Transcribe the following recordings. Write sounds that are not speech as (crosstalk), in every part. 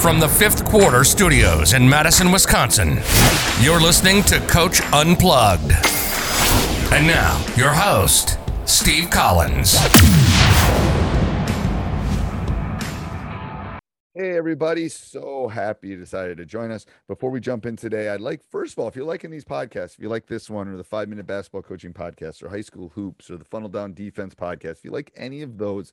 From the fifth quarter studios in Madison, Wisconsin, you're listening to Coach Unplugged. And now, your host, Steve Collins. Hey, everybody. So happy you decided to join us. Before we jump in today, I'd like, first of all, if you're liking these podcasts, if you like this one or the five minute basketball coaching podcast or high school hoops or the funnel down defense podcast, if you like any of those,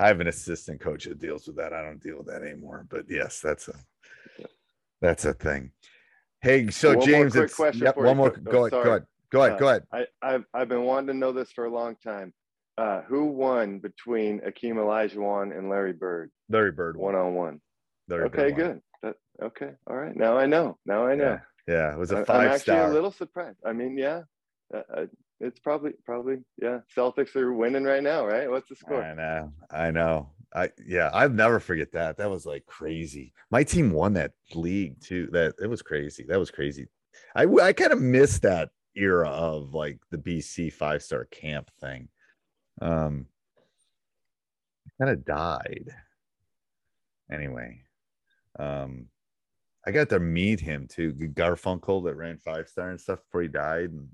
I have an assistant coach that deals with that. I don't deal with that anymore. But yes, that's a that's a thing. Hey, so One more James, quick it's question yep, one more. Oh, Go ahead, go ahead, go ahead, Uh, go ahead. I, I've I've been wanting to know this for a long time. Uh, who won between Akeem Olajuwon and Larry Bird Larry Bird, one on one? Okay, good. That, okay, all right. Now I know. Now I know. Yeah, yeah, it was a I'm five actually star. a little surprised. I mean, yeah, uh, uh, it's probably probably yeah. Celtics are winning right now, right? What's the score? I know, I know. I yeah, I've never forget that. That was like crazy. My team won that league too. That it was crazy. That was crazy. I I kind of missed that era of like the BC five star camp thing. Um, kind of died. Anyway, um, I got to meet him too. Garfinkel that ran five star and stuff before he died, and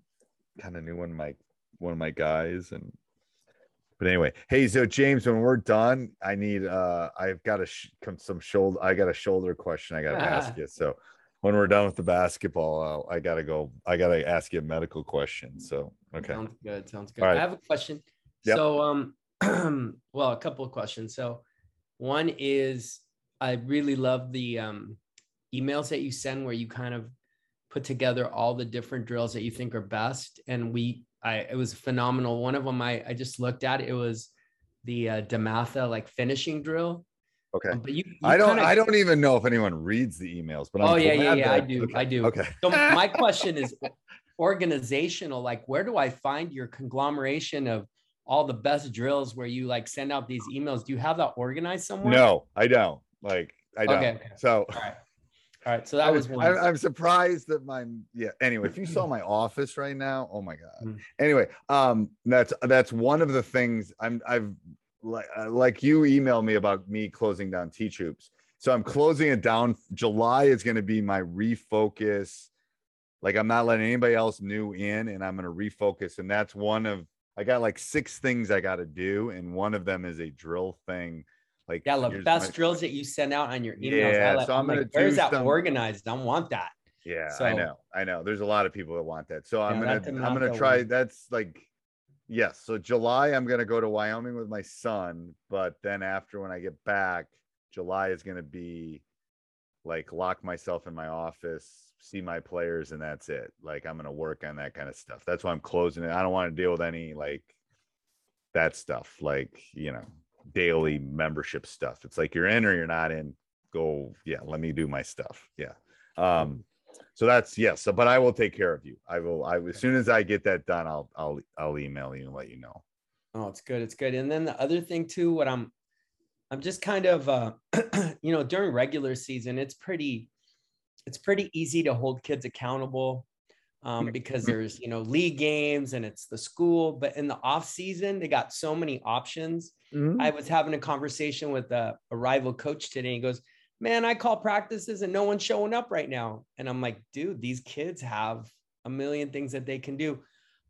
kind of knew one of my one of my guys and but anyway hey so james when we're done i need uh i've got a sh- come some shoulder i got a shoulder question i gotta ask you so when we're done with the basketball uh, i gotta go i gotta ask you a medical question so okay Sounds good. Sounds good. Right. I have a question. Yep. So, um, (clears throat) well, a couple of questions. So, one is I really love the um, emails that you send where you kind of put together all the different drills that you think are best, and we, I, it was phenomenal. One of them I, I just looked at. It was the uh, DeMatha like finishing drill. okay Um, but you, you i don't kinda- i don't even know if anyone reads the emails but I'm oh yeah, yeah, yeah. I do. okay, I do. okay So my (laughs) question is organizational. Like, where do I find your conglomeration of all the best drills where you like send out these emails. Do you have that organized somewhere? No, I don't. Like I don't. Okay, okay. So All right. All right. So that I was one. I, I'm surprised that my yeah. Anyway, if you saw my office right now, oh my god. Mm. Anyway, um, that's that's one of the things I'm I've like uh, like you emailed me about me closing down Teach Hoops. So I'm closing it down. July is going to be my refocus. Like I'm not letting anybody else new in, and I'm going to refocus. And that's one of I got like six things I got to do, and one of them is a drill thing. Like yeah, the best my- drills that you send out on your emails. Yeah, like, so I'm I'm gonna like, where's do that some- organized? I want that. Yeah, I know. I know. There's a lot of people that want that. So I'm Yeah, gonna I'm gonna try we- that's like yes. So July I'm gonna go to Wyoming with my son, but then after when I get back, July is gonna be like lock myself in my office, see my players, and that's it. Like I'm gonna work on that kind of stuff. That's why I'm closing it. I don't want to deal with any like that stuff, like you know, daily membership stuff. It's like you're in or you're not in. Go, yeah, let me do my stuff. Yeah. Um, so that's yes. So, but I will take care of you. I will. I as soon as I get that done, I'll I'll I'll email you and let you know. Oh, it's good. It's good. And then the other thing too, what I'm, I'm just kind of, uh, (clears throat) you know, during regular season, it's pretty, it's pretty easy to hold kids accountable, um, because there's you know league games and it's the school. But in the off season, they got so many options. I was having a conversation with a, a rival coach today. He goes, "Man, I call practices and no one's showing up right now." And I'm like, "Dude, these kids have a million things that they can do."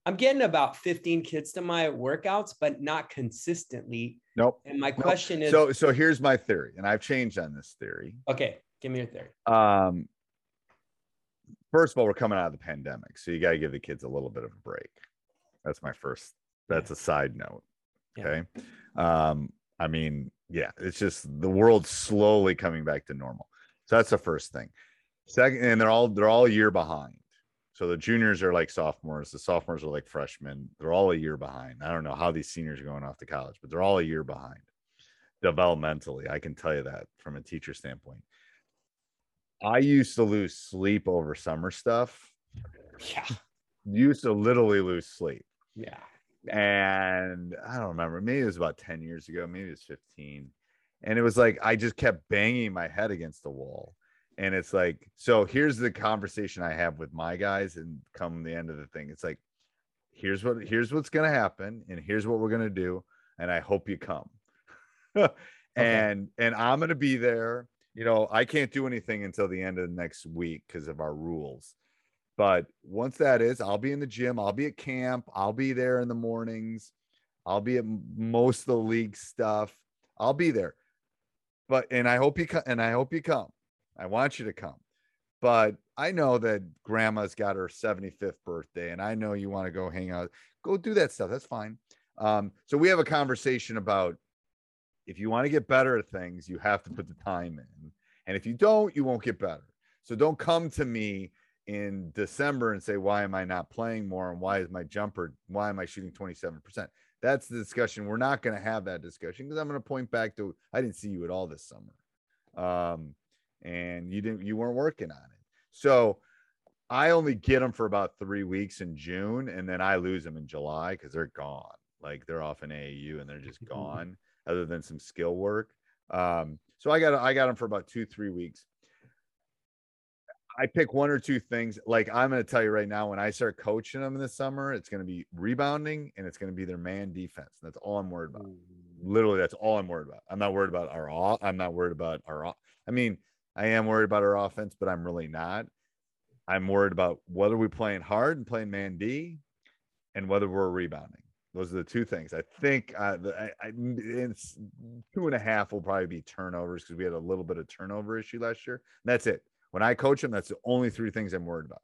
I'm getting about 15 kids to my workouts, but not consistently. Nope. And my Nope. question is, So so here's my theory, and I've changed on this theory. okay, give me your theory. Um, first of all, we're coming out of the pandemic, so you got to give the kids a little bit of a break. That's my first. That's a side note. Yeah. Okay. Um, I mean, yeah, it's just the world's slowly coming back to normal. So that's the first thing. Second, and they're all they're all a year behind. So the juniors are like sophomores, the sophomores are like freshmen. They're all a year behind. I don't know how these seniors are going off to college, but they're all a year behind developmentally. I can tell you that from a teacher standpoint. I used to lose sleep over summer stuff. Yeah. Used to literally lose sleep. Yeah. And I don't remember. Maybe it was about 10 years ago. Maybe it was 15. And it was like I just kept banging my head against the wall. And it's like, so here's the conversation I have with my guys, and come the end of the thing, it's like, here's what here's what's gonna happen, and here's what we're gonna do, and I hope you come. (laughs) and and I'm gonna be there. You know, I can't do anything until the end of the next week because of our rules. But once that is, I'll be in the gym, I'll be at camp, I'll be there in the mornings, I'll be at most of the league stuff. I'll be there. But and I hope you come and I hope you come. I want you to come. But I know that grandma's got her 75th birthday and I know you want to go hang out. Go do that stuff. That's fine. Um, so we have a conversation about if you want to get better at things, you have to put the time in. And if you don't, you won't get better. So don't come to me in December and say, why am I not playing more? And why is my jumper, why am I shooting 27%? That's the discussion. We're not going to have that discussion because I'm going to point back to I didn't see you at all this summer. Um, and you didn't you weren't working on it. So I only get them for about three weeks in June, and then I lose them in July because they're gone. Like they're off in AAU and they're just (laughs) gone, other than some skill work. Um, so I got I got them for about two three weeks. I pick one or two things. Like I'm going to tell you right now, when I start coaching them in the summer, it's going to be rebounding and it's going to be their man defense. That's all I'm worried about. Literally, that's all I'm worried about. I'm not worried about our. off- I'm not worried about our. I mean, I am worried about our offense, but I'm really not. I'm worried about whether we playing hard and playing man D, and whether we're rebounding. Those are the two things. I think uh, I, I, it's two and a half will probably be turnovers because we had a little bit of turnover issue last year. That's it. When I coach them, that's the only three things I'm worried about.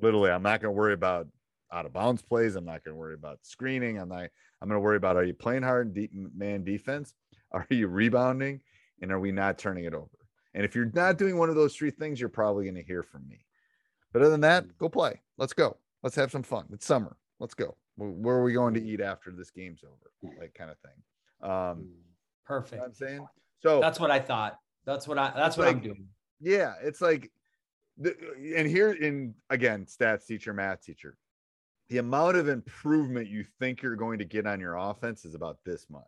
Literally, I'm not going to worry about out of bounds plays. I'm not going to worry about screening. I'm not. I'm going to worry about are you playing hard deep man defense? (laughs) Are you rebounding? And are we not turning it over? And if you're not doing one of those three things, you're probably going to hear from me. But other than that, go play. Let's go. Let's have some fun. It's summer. Let's go. Where are we going to eat after this game's over? Like kind of thing. Um, Perfect. you know I'm saying so. That's what I thought. That's what I. That's what I'm doing. Yeah, it's like, the, and here in again, stats teacher, math teacher. the amount of improvement you think you're going to get on your offense is about this much.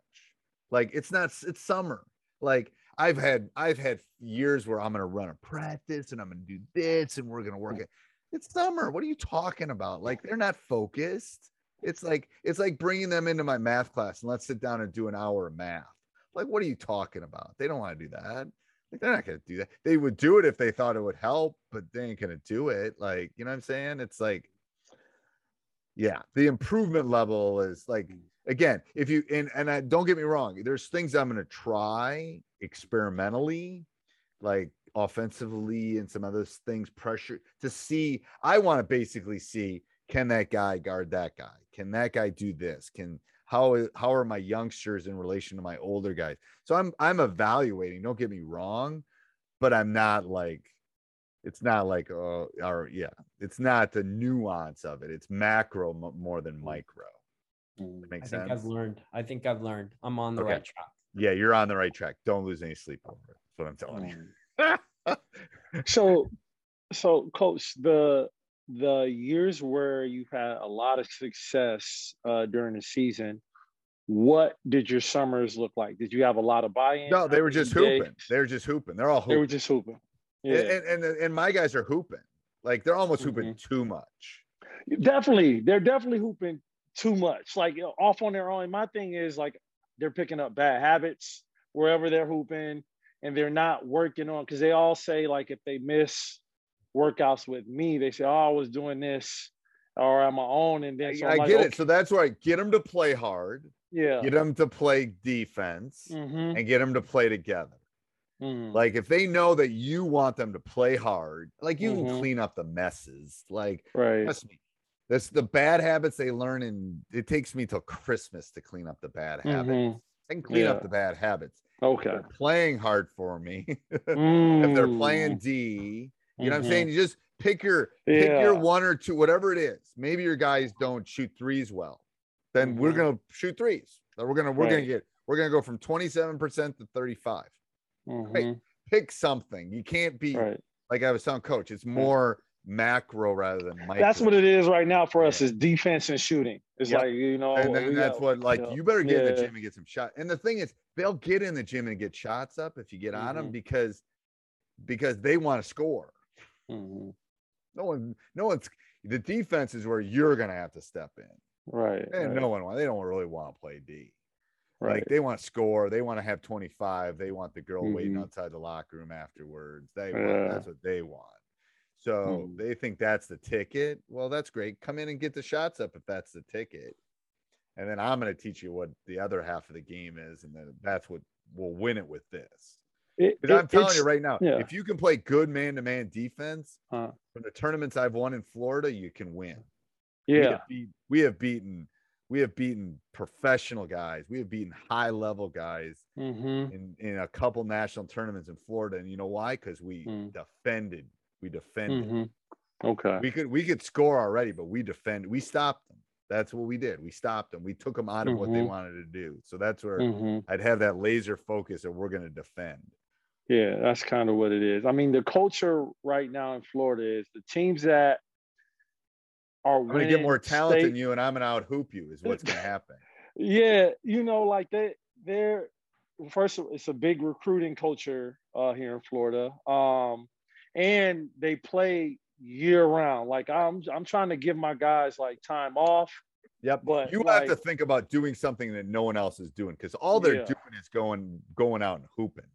Like it's not it's summer. Like I've had I've had years where I'm going to run a practice and I'm going to do this and we're going to work it. It's summer. What are you talking about? Like they're not focused. It's like it's like bringing them into my math class and let's sit down and do an hour of math. Like what are you talking about? They don't want to do that. Like they're not going to do that. They would do it if they thought it would help, but they ain't going to do it. Like, you know what I'm saying? It's like yeah, the improvement level is like again, if you and and I, don't get me wrong, there's things I'm going to try experimentally, like offensively and some other things, pressure to see. I want to basically see can that guy guard that guy? Can that guy do this? Can how how are my youngsters in relation to my older guys? So I'm I'm evaluating. Don't get me wrong, but I'm not like it's not like uh or yeah it's not the nuance of it it's macro m- more than micro Mm. That makes I think I've learned. I think I've learned. I'm on the Okay. right track. yeah you're on the right track don't lose any sleep over it that's what i'm telling you (laughs) so so coach the the years where you've had a lot of success uh, during the season what did your summers look like? Did you have a lot of buy-in no they were just days? hooping. They were just hooping. They're all hooping. they were just hooping. And, yeah. and, and and my guys are hooping. Like they're almost hooping Mhm. too much. Definitely. They're definitely hooping too much. Like off on their own. My thing is like they're picking up bad habits wherever they're hooping and they're not working on because they all say like if they miss workouts with me they say oh i was doing this or on my own and then so i like, get okay, it so that's why get them to play hard yeah get them to play defense Mhm. and get them to play together Mhm. Like if they know that you want them to play hard, like you can Mhm. clean up the messes. Like right trust me, that's the bad habits they learn, and it takes me till Christmas to clean up the bad habits. Mhm. I can clean Yeah. up the bad habits. okay playing hard for me. (laughs) if they're playing Mm. D, you know what I'm saying? You just pick your pick your one or two, whatever it is. Maybe your guys don't shoot threes well. Then we're Mhm. gonna shoot threes. So we're gonna we're gonna get we're gonna go from 27% to 35 Mhm. pick something. You can't be right like I was telling coach, it's more macro rather than micro. that's what it is right now for us is defense and shooting it's Yep. like you know and then that's got- what like yeah. you better get in the gym and get some shots. And the thing is, they'll get in the gym and get shots up if you get on them Mhm. because because they want to score. Mhm. No one, no one's the defense is where you're gonna have to step in. right And right, no one they don't really want to play D. right Like they want to score, they want to have 25, they want the girl waiting Mhm. outside the locker room afterwards. They Yeah. that's what they want. So Mhm. they think that's the ticket. Well, that's great. Come in and get the shots up if that's the ticket. And then I'm going to teach you what the other half of the game is, and then that's what we'll win it with this. It- it- I'm telling you right now, yeah. if you can play good man-to-man defense uh, from the tournaments I've won in Florida, you can win. We yeah have, beat, we have beaten we have beaten professional guys. We have beaten high level guys hmm in in a couple national tournaments in Florida. And you know why? Because we Mm. defended. We defended. hmm okay We could we could score already, but we defend. We stopped them. That's what we did. We stopped them. We took them out of what they Mhm. wanted to do. So that's where hmm I'd have that laser focus that we're going to defend. Yeah, that's kind of what it is. I mean, the culture right now in Florida is the teams that are I'm going to get more talent state- than you, and I'm going to out hoop you. Is what's going to happen. Yeah, you know, like they they're first of- it's a big recruiting culture uh here in Florida. Um and they play year round. Like I'm I'm trying to give my guys like time off. Yep. But you have to think about doing something that no one else is doing because all they're Yeah. doing is going going out and hooping.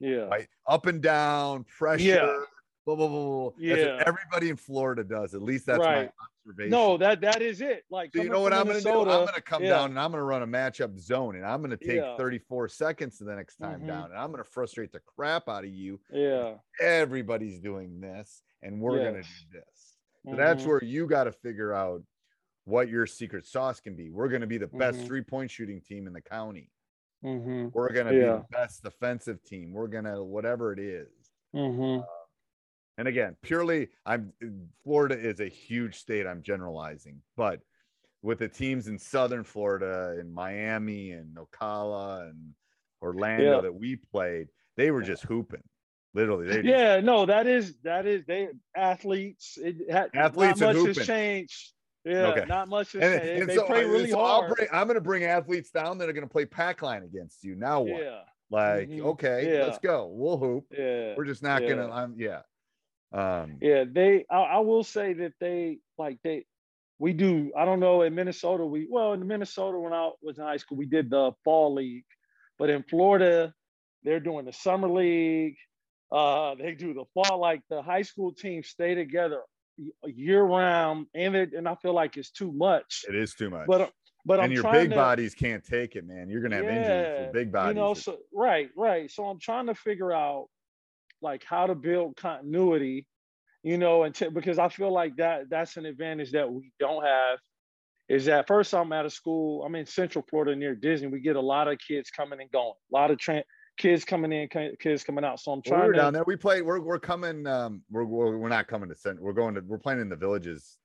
Yeah. Right? Up and down, pressure, Yeah. blah blah blah. blah. Yeah. everybody in Florida does. At least that's Right. my observation. No, that that is it. Like So you know what I'm going to do? I'm going to come yeah. down and I'm going to run a matchup zone and I'm going to take Yeah. 34 seconds the next time Mhm. down and I'm going to frustrate the crap out of you. Yeah. Everybody's doing this and we're going to do this. So that's Mhm. where you got to figure out what your secret sauce can be. We're going to be the best Mhm. three point shooting team in the county. Mhm. We're going to be the best defensive team. We're going to whatever it is. Mhm. And again, purely, I'm Florida is a huge state. I'm generalizing, but with the teams in Southern Florida and Miami and Ocala and Orlando Yeah. that we played, they were just hooping. Literally, they just, Yeah, no, that is that is they athletes. It ha, Athletes not and much has changed. Yeah, Okay. not much to say. They, and they so, play uh, really so hard. bring, I'm going to bring athletes down that are going to play pack line against you. Now what? Yeah. Like, Mhm. okay, Yeah. let's go. We'll hoop. Yeah. We're just not yeah. gonna. I'm yeah. Um, Yeah, they. I, I will say that they like they. We do. I don't know in Minnesota. We well in Minnesota when I was in high school we did the fall league, but in Florida they're doing the summer league. Uh, they do the fall like the high school teams stay together year round, and it, and I feel like it's too much. it is too much. But but and I'm your big to, bodies can't take it, man. You're gonna have injuries for big bodies. You know, so right, right. So I'm trying to figure out like how to build continuity, you know, and t- because I feel like that that's an advantage that we don't have. Is that first I'm at a school, I'm in Central Florida near Disney. We get a lot of kids coming and going, a lot of tra- kids coming in, kids coming out. So I'm Well, trying we were to down there. We play. We're we're coming. Um, we're we're, not coming to Cent. We're going to. We're playing in the villages.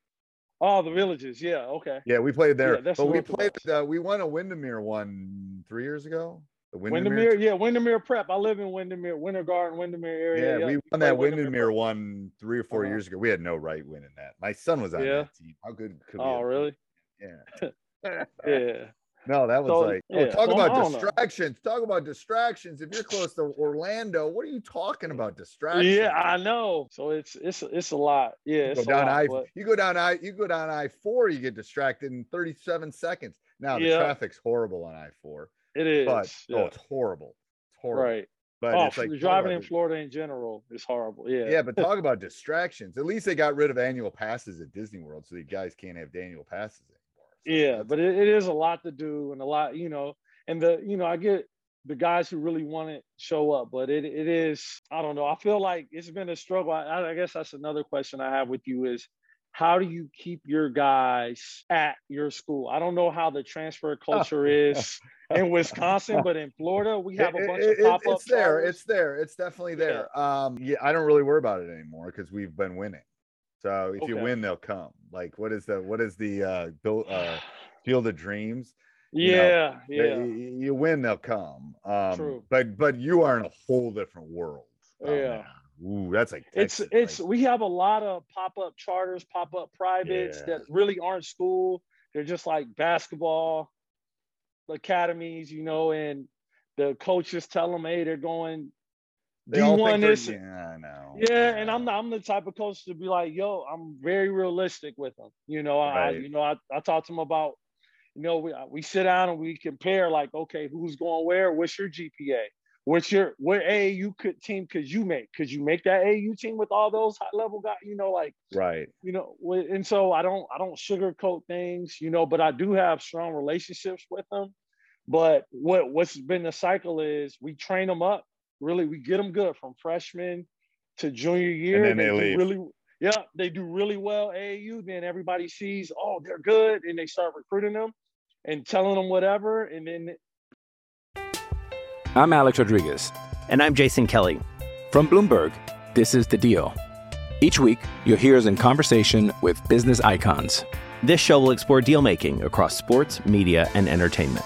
Oh, the villages. Yeah. Okay. Yeah, we played there. Yeah, but we played. Uh, we won a Windermere one three years ago. The Windermere, yeah, Windermere Prep. I live in Windermere, Winter Garden, Windermere area. Yeah, we won that Windermere Windermere one three or 4 Uh-huh. years ago. We had no right winning that. My son was on Yeah. that team. How good could we? Oh, really? been? Yeah. (laughs) Yeah. No, that was So, like oh, talk so about don't know. distractions. Talk about distractions. If you're close to Orlando, what are you talking about? Distractions. Yeah, I know. So it's it's it's a lot. Yeah, You it's go a down lot. I but- you go down I you go down I four, you get distracted in 37 seconds. Now the Yeah. traffic's horrible on I four. It is. But yeah. oh, it's horrible. It's horrible. right. But oh, it's like driving in Florida in general is horrible. Yeah. Yeah, but talk (laughs) about distractions. At least they got rid of annual passes at Disney World, so the guys can't have annual passes anymore. Yeah, but it, it is a lot to do and a lot, you know, and the you know, I get the guys who really want to show up, but it it is, I don't know. I feel like it's been a struggle. I, I guess that's another question I have with you is how do you keep your guys at your school? I don't know how the transfer culture is (laughs) in Wisconsin, but in Florida, we have a bunch it- of pop-up It's there. charters. It's there. It's definitely there. Um, yeah, I don't really worry about it anymore because we've been winning. So if you win, they'll come. Like what is the what is the uh, build, uh Field of Dreams? You know, yeah, yeah. You, you win, they'll come. Um, True. But but you are in a whole different world. Oh, Yeah. man. Ooh, that's like it's it's like- we have a lot of pop-up charters pop-up privates Yeah. that really aren't school they're just like basketball academies you know and the coaches tell them hey they're going they D1 think they're- this Yeah, I know. yeah and i'm the, i'm the type of coach to be like yo i'm very realistic with them. You know i Right. you know i, I talk to them about you know we, we sit down and we compare like okay who's going where? What's your gpa what's your what aau could team could you make? Could you make that aau team with all those high level guys you know like Right. you know and so i don't i don't sugarcoat things you know but i do have strong relationships with them. But what what's been the cycle is we train them up really we get them good from freshman to junior year then they do leave. really yeah they do really well aau then everybody sees oh they're good and they start recruiting them and telling them whatever and then I'm Alex Rodriguez. And I'm Jason Kelly. From Bloomberg, this is The Deal. Each week, you'll hear us in conversation with business icons. This show will explore deal making across sports, media, and entertainment.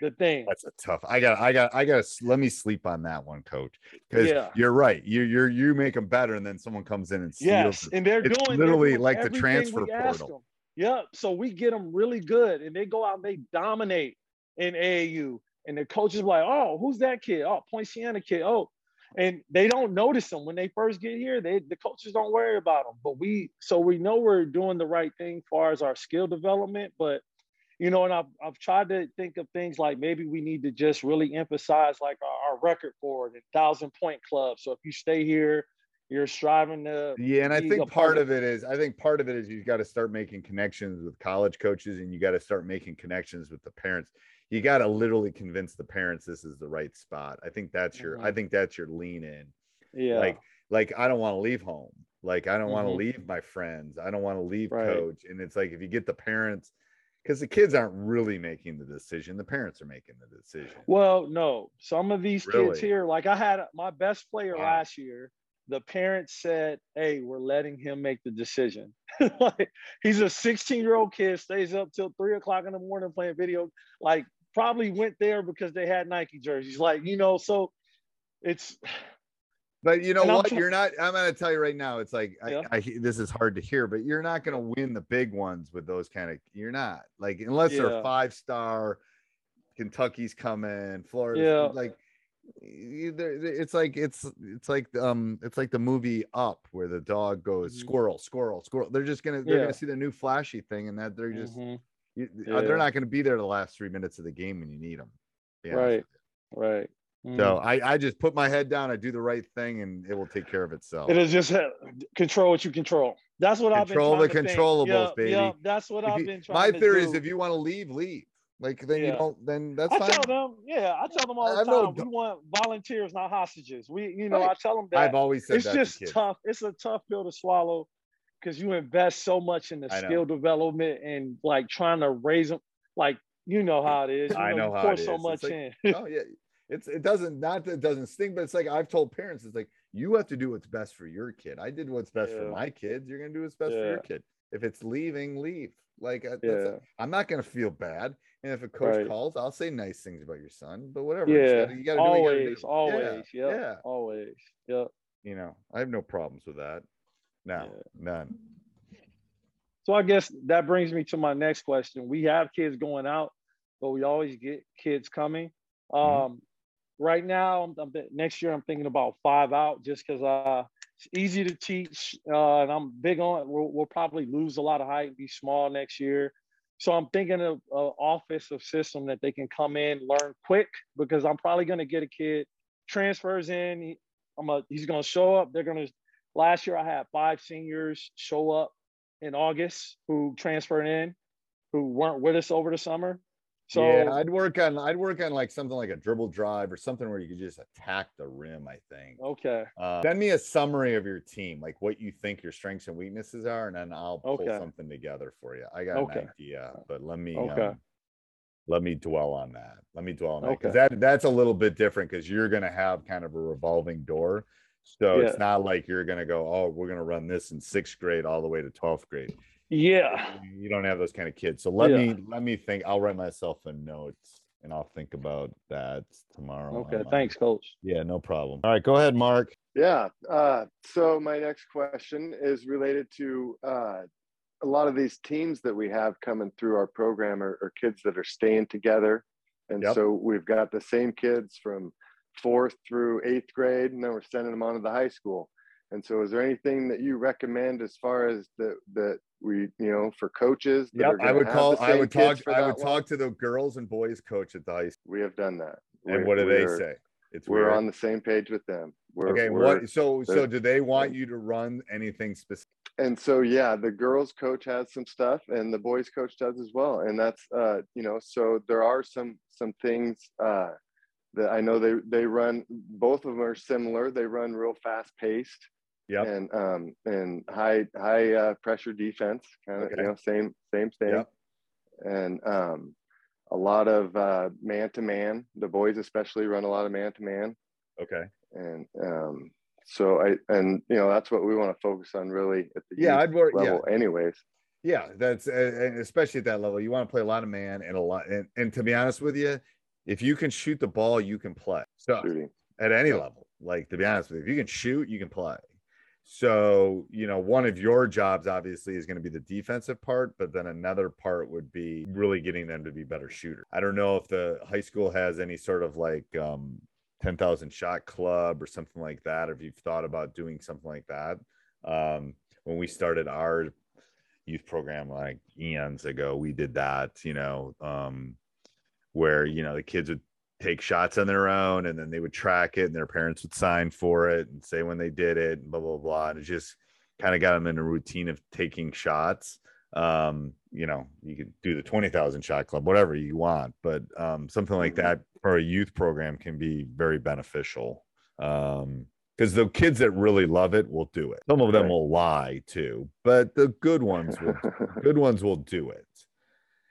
the thing That's a tough. I got. I got. I got. to Let me sleep on that one, coach. Because Yeah. you're right. You you're you make them better, and then someone comes in and steals. Yes, it. and they're It's doing they're literally doing like the transfer portal. Yep. So we get them really good, and they go out and they dominate in AAU. And the coaches like, oh, who's that kid? Oh, Point Siena kid. Oh, and they don't notice them when they first get here. They the coaches don't worry about them. But we so we know we're doing the right thing far as our skill development. But you know, and I've I've tried to think of things like maybe we need to just really emphasize like our, our record board and thousand point club. So if you stay here, you're striving to Yeah, and I think part of it is I think part of it is you've got to start making connections with college coaches, and you got to start making connections with the parents. You got to literally convince the parents this is the right spot. I think that's your. I Mhm. think that's your lean in. yeah. Like like I don't want to leave home. Like I don't want to leave my friends. I don't want to leave Right. coach. And it's like if you get the parents, because the kids aren't really making the decision, the parents are making the decision. Well, no. Some of these kids here, like I had my best player Wow. last year, the parents said, "Hey, we're letting him make the decision." (laughs) like he's a 16 year old kid, stays up till three o'clock in the morning playing video. Like probably went there because they had Nike jerseys. Like you know, so it's. But you know what? You're not. I'm going to tell you right now. It's like yeah. I, I, this is hard to hear, but you're not going to win the big ones with those kind of. You're not like unless yeah. they're five star. Kentucky's coming, Florida. Yeah. Like it's like it's it's like um it's like the movie Up where the dog goes mm-hmm. squirrel, squirrel, squirrel. They're just gonna they're yeah. gonna see the new flashy thing, and that they're just mm-hmm. you, uh, yeah. they're not gonna be there the last three minutes of the game when you need them. Right, right. So I I just put my head down, I do the right thing, and it will take care of itself. It is just uh, control what you control. That's what control I've been control the controllables, yeah, baby. Yeah, that's what if I've you, been trying. My theory do. is if you want to leave, leave. Like then yeah. you don't then that's fine. I fine. tell them, yeah, I tell them all the time. we want volunteers, not hostages. We, you know, right. I tell them that. I've always said it's just tough. It's a tough pill to swallow because you invest so much in the skill development and like trying to raise them. Like you know how it is. You I know, know how it is. so much like, in. oh yeah, it's it doesn't not that it doesn't sting, but it's like I've told parents, it's like you have to do what's best for your kid. I did what's best yeah. for my kids. You're gonna do what's best yeah. for your kid. If it's leaving, leave. Like uh, yeah. I'm not gonna feel bad. And if a coach right. calls, I'll say nice things about your son. But whatever. Yeah. You gotta, you gotta always, do do. always. Yeah. Yeah. Always. Yeah. You know, I have no problems with that. No, none. So I guess that brings me to my next question. We have kids going out, but we always get kids coming. Mm-hmm. Right now, I'm, next year, I'm thinking about five out just because uh, it's easy to teach, uh, and I'm big on. We'll, we'll, probably lose a lot of height, be small next year. So I'm thinking of an office of system that they can come in, learn quick, because I'm probably going to get a kid transfers in. I'm a, he's going to show up. They're going to. Last year I had five seniors show up in August who transferred in, who weren't with us over the summer. So yeah, I'd work on I'd work on like something like a dribble drive or something where you could just attack the rim. I think. Okay. Uh, send me a summary of your team, like what you think your strengths and weaknesses are, and then I'll pull okay. something together for you. I got okay. an idea, but let me okay. Um, let me dwell on that. Let me dwell on that because that that's a little bit different because you're gonna have kind of a revolving door. So yeah. it's not like you're gonna go, oh, we're gonna run this in sixth grade all the way to 12th grade yeah. You don't have those kind of kids. So let yeah. me let me think. I'll write myself a note and I'll think about that tomorrow. Okay. Thanks, coach. Yeah, no problem. All right, go ahead, Mark. Yeah. Uh, so my next question is related to uh, a lot of these teams that we have coming through our program are, are kids that are staying together. And yep. so we've got the same kids from fourth through eighth grade, and then we're sending them on to the high school. And so, is there anything that you recommend as far as that that we you know for coaches? Yeah, I would call. I would talk. I would talk to the girls and boys coach at the high school. We have done that. And we're, what do they say? It's we're weird. on the same page with them. We're, okay. We're, what? So so do they want you to run anything specific? And so yeah, the girls coach has some stuff, and the boys coach does as well. And that's uh you know so there are some some things uh that I know they they run. Both of them are similar. They run real fast paced yeah, and um, and high high uh, pressure defense, kind of okay. you know same same thing, yep. and um, a lot of man to man. The boys especially run a lot of man to man. Okay, and um, so I and you know that's what we want to focus on really at the yeah I'd work level yeah. anyways. Yeah, that's uh, especially at that level. You want to play a lot of man and a lot. And, and to be honest with you, if you can shoot the ball, you can play. So Shooting. at any level, like to be honest with you, if you can shoot, you can play. So, you know, one of your jobs obviously is going to be the defensive part, but then another part would be really getting them to be better shooters. I don't know if the high school has any sort of like um, 10,000 shot club or something like that, or if you've thought about doing something like that. Um, when we started our youth program like eons ago, we did that, you know, um, where, you know, the kids would take shots on their own and then they would track it and their parents would sign for it and say when they did it and blah blah blah and it just kind of got them in a routine of taking shots um you know you could do the 20,000 shot club whatever you want but um something like that for a youth program can be very beneficial um because the kids that really love it will do it some of them right. will lie too but the good ones will (laughs) good ones will do it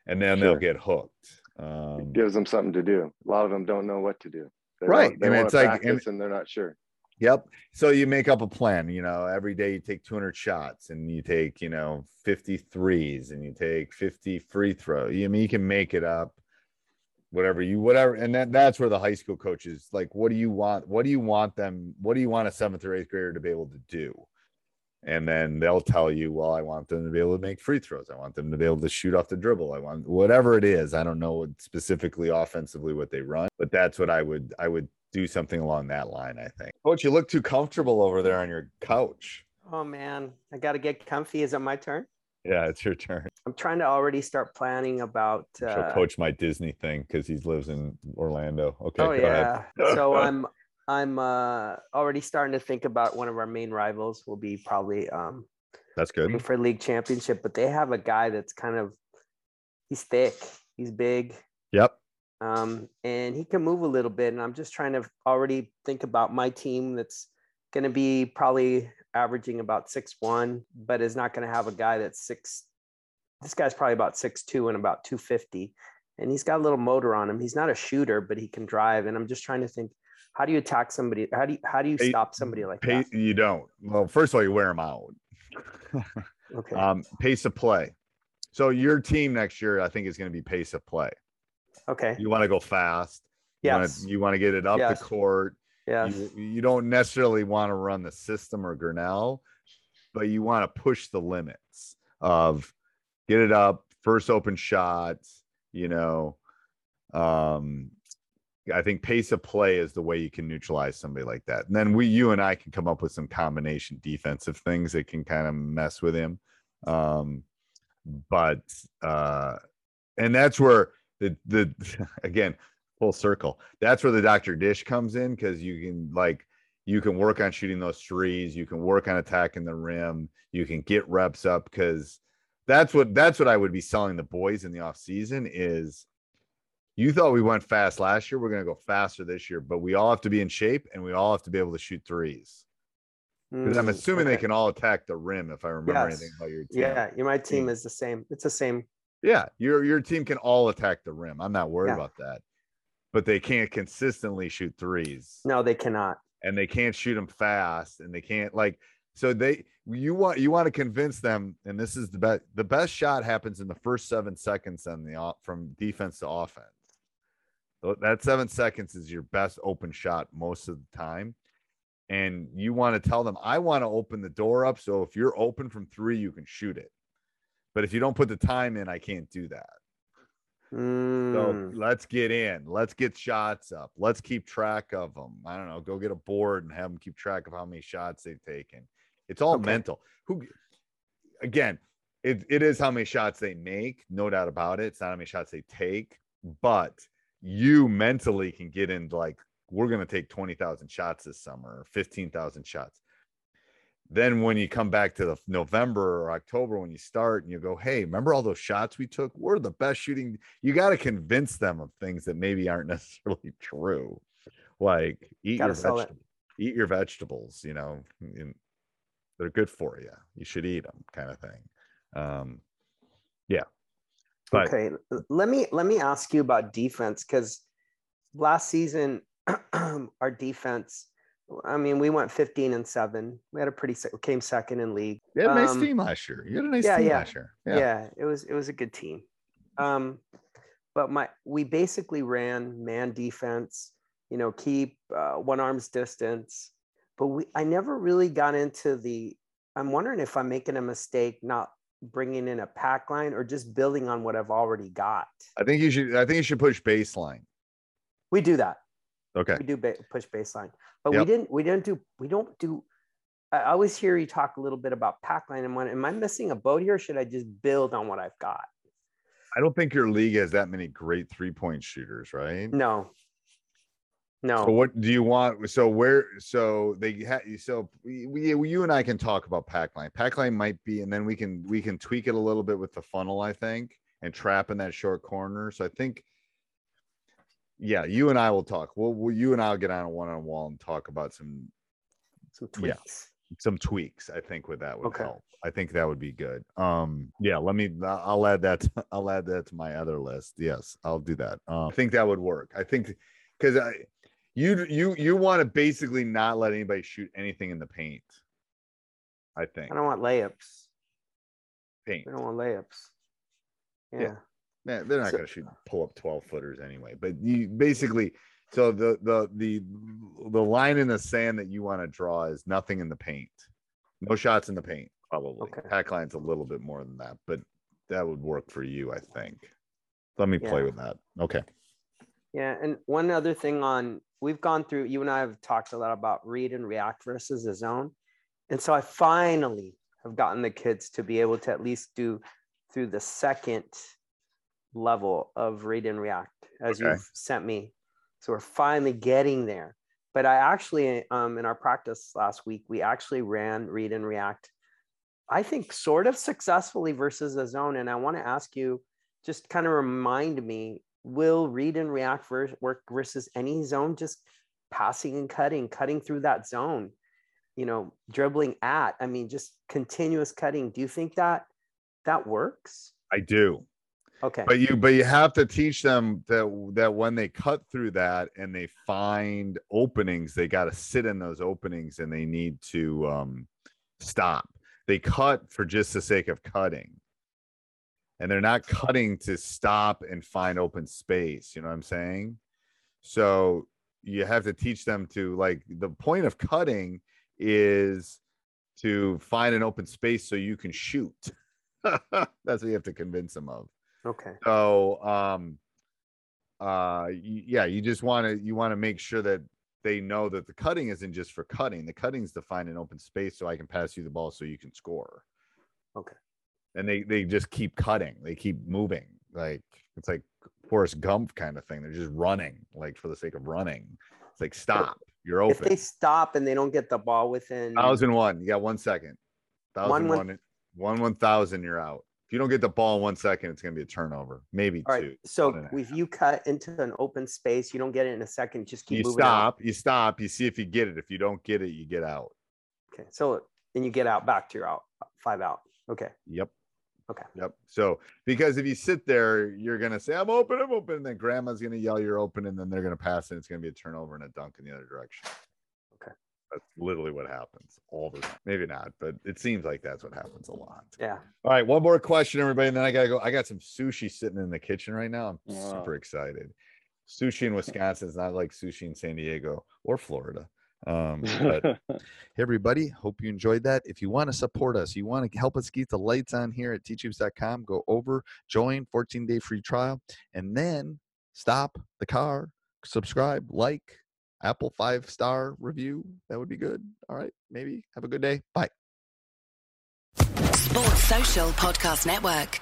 and then sure. they'll get hooked um, it gives them something to do. A lot of them don't know what to do. They right, want, and it's like, and, and, they're not sure. Yep. So you make up a plan, you know, every day you take 200 shots and you take, you know, 50 threes and you take 50 free throw. I mean, you can make it up, whatever you, whatever. And that, that's where the high school coaches like, what do you want? What do you want them? What do you want a seventh or eighth grader to be able to do? And then they'll tell you, well, I want them to be able to make free throws. I want them to be able to shoot off the dribble. I want whatever it is. I don't know what specifically offensively what they run, but that's what I would, I would do something along that line, I think. Coach, you look too comfortable over there on your couch. Oh man, I got to get comfy. Is it my turn? Yeah, it's your turn. I'm trying to already start planning about uh, coach my Disney thing because he lives in Orlando. Okay. Oh yeah. so (laughs) I'm I'm uh already starting to think about one of our main rivals will be probably um that's good for league championship, but they have a guy that's kind of he's thick, he's big. Yep um, and he can move a little bit. And I'm just trying to already think about my team that's going to be probably averaging about six one, but is not going to have a guy that's six. This guy's probably about six two and about two fifty, and he's got a little motor on him. He's not a shooter, but he can drive. And I'm just trying to think, how do you attack somebody? How do you how do you stop somebody like pay, that? You don't. Well, first of all, you wear them out. okay. (laughs) Um, pace of play. So your team next year, I think, is going to be pace of play. Okay. You want to go fast. Yes. You want to, get it up yes. the court. Yeah. You, you, don't necessarily want to run the system or Grinnell, but you want to push the limits of get it up, first open shots, you know. Um, I think pace of play is the way you can neutralize somebody like that. And then we, you and I can come up with some combination defensive things that can kind of mess with him. Um, but, uh, and that's where the the (laughs) again full circle. That's where the Dr. Dish comes in because you can like you can work on shooting those threes, you can work on attacking the rim, you can get reps up because that's what that's what I would be selling the boys in the off season is you thought we went fast last year, we're gonna go faster this year, but we all have to be in shape and we all have to be able to shoot threes. Because mm, I'm assuming okay. they can all attack the rim if I remember yes. anything about your team. Yeah, my team is the same. It's the same yeah, your your team can all attack the rim. I'm not worried yeah. about that. But they can't consistently shoot threes. No, they cannot. And they can't shoot them fast and they can't like so they you want you want to convince them and this is the best the best shot happens in the first 7 seconds on the from defense to offense. That 7 seconds is your best open shot most of the time. And you want to tell them I want to open the door up so if you're open from 3 you can shoot it but if you don't put the time in, I can't do that. Mm. So let's get in. Let's get shots up. Let's keep track of them. I don't know. Go get a board and have them keep track of how many shots they've taken. It's all okay. mental. Who, again, it, it is how many shots they make, no doubt about it. It's not how many shots they take, but you mentally can get in like, we're going to take 20,000 shots this summer or 15,000 shots then when you come back to the November or October when you start and you go, hey, remember all those shots we took? We're the best shooting. You got to convince them of things that maybe aren't (laughs) necessarily true. Like eat your vegetables, eat your vegetables, you know, they're good for you. You should eat them, kind of thing. Um, yeah. But, okay, let me let me ask you about defense because last season (clears throat) our defense I mean, we went 15 and seven. We had a pretty came second in league. You had a nice um, team last year. You had a nice yeah, team yeah. last year. Yeah. yeah, it was it was a good team. Um, but my we basically ran man defense. You know, keep uh, one arm's distance. But we I never really got into the. I'm wondering if I'm making a mistake not bringing in a pack line or just building on what I've already got. I think you should. I think you should push baseline. We do that. Okay. We do ba- push baseline, but yep. we didn't. We didn't do. We don't do. I always hear you talk a little bit about packline. And when am I missing a boat here? should I just build on what I've got? I don't think your league has that many great three point shooters, right? No. No. So what do you want? So where? So they have. You so we, we, you and I can talk about packline. Packline might be, and then we can we can tweak it a little bit with the funnel. I think and trap in that short corner. So I think yeah, you and I will talk. We'll, we'll you and I'll get on a one on one and talk about some some tweaks. Yeah, some tweaks. I think with that would okay. help. I think that would be good. Um, yeah, let me. I'll add that. To, I'll add that to my other list. Yes, I'll do that. Um, I think that would work. I think because I, You you you want to basically not let anybody shoot anything in the paint. I think. I don't want layups. Paint. We don't want layups. Yeah. Yeah. Yeah, they're not going to shoot pull up 12 footers anyway. But you basically so the the the the line in the sand that you want to draw is nothing in the paint. No shots in the paint, probably. Okay. Pack line's a little bit more than that, but that would work for you, I think. Let me play with that. Okay. Yeah, and one other thing on we've gone through you and I have talked a lot about read and react versus a zone. And so I finally have gotten the kids to be able to at least do through the second level of read and react as Okay. you've sent me. So we're finally getting there. But I actually um in our practice last week, we actually ran read and react I think sort of successfully versus a zone. And I want to ask you, just kind of remind me, will read and react work versus any zone? Just passing and cutting, cutting through that zone, you know, dribbling at. I mean, just continuous cutting. Do you think that that works? I do. Okay. But you but you have to teach them that that when they cut through that and they find openings, they got to sit in those openings and they need to um stop. They cut for just the sake of cutting. And they're not cutting to stop and find open space, you know what I'm saying? So you have to teach them to like the point of cutting is to find an open space so you can shoot. (laughs) That's what you have to convince them of. Okay. So um uh yeah, you just want to you want to make sure that they know that the cutting isn't just for cutting. The cutting's to find an open space so I can pass you the ball so you can score. Okay. And they they just keep cutting. They keep moving. Like it's like Forrest Gump kind of thing. They're just running like for the sake of running. It's like stop. You're open If they stop and they don't get the ball within Thousand one. You got one second. Thousand One one. One one thousand. You're out. If you don't get the ball in one second, it's gonna be a turnover. Maybe all two. right. So one if you cut into an open space, you don't get it in a second, just keep you moving. out. stop, you stop, you see if you get it. If you don't get it, you get out. Okay. So and you get out back to your out five out. Okay. Yep. Okay. Yep. So because if you sit there, you're gonna say, I'm open, I'm open, and then grandma's gonna yell you're open, and then they're gonna pass and it's gonna be a turnover and a dunk in the other direction. Okay. That's literally what happens all the time. Maybe not, but it seems like that's what happens a lot. Yeah. All right, one more question, everybody, and then I gotta go. I got some sushi sitting in the kitchen right now. I'm Wow. super excited. Sushi in Wisconsin is not like sushi in San Diego or Florida. Um, but (laughs) hey everybody, hope you enjoyed that. If you want to support us, you want to help us keep the lights on here at teachhoops.com, go over, join, 14 day free trial, and then stop the car, subscribe, like, Apple five star review. That would be good. All right, maybe have a good day. Bye. Sports Social Podcast Network.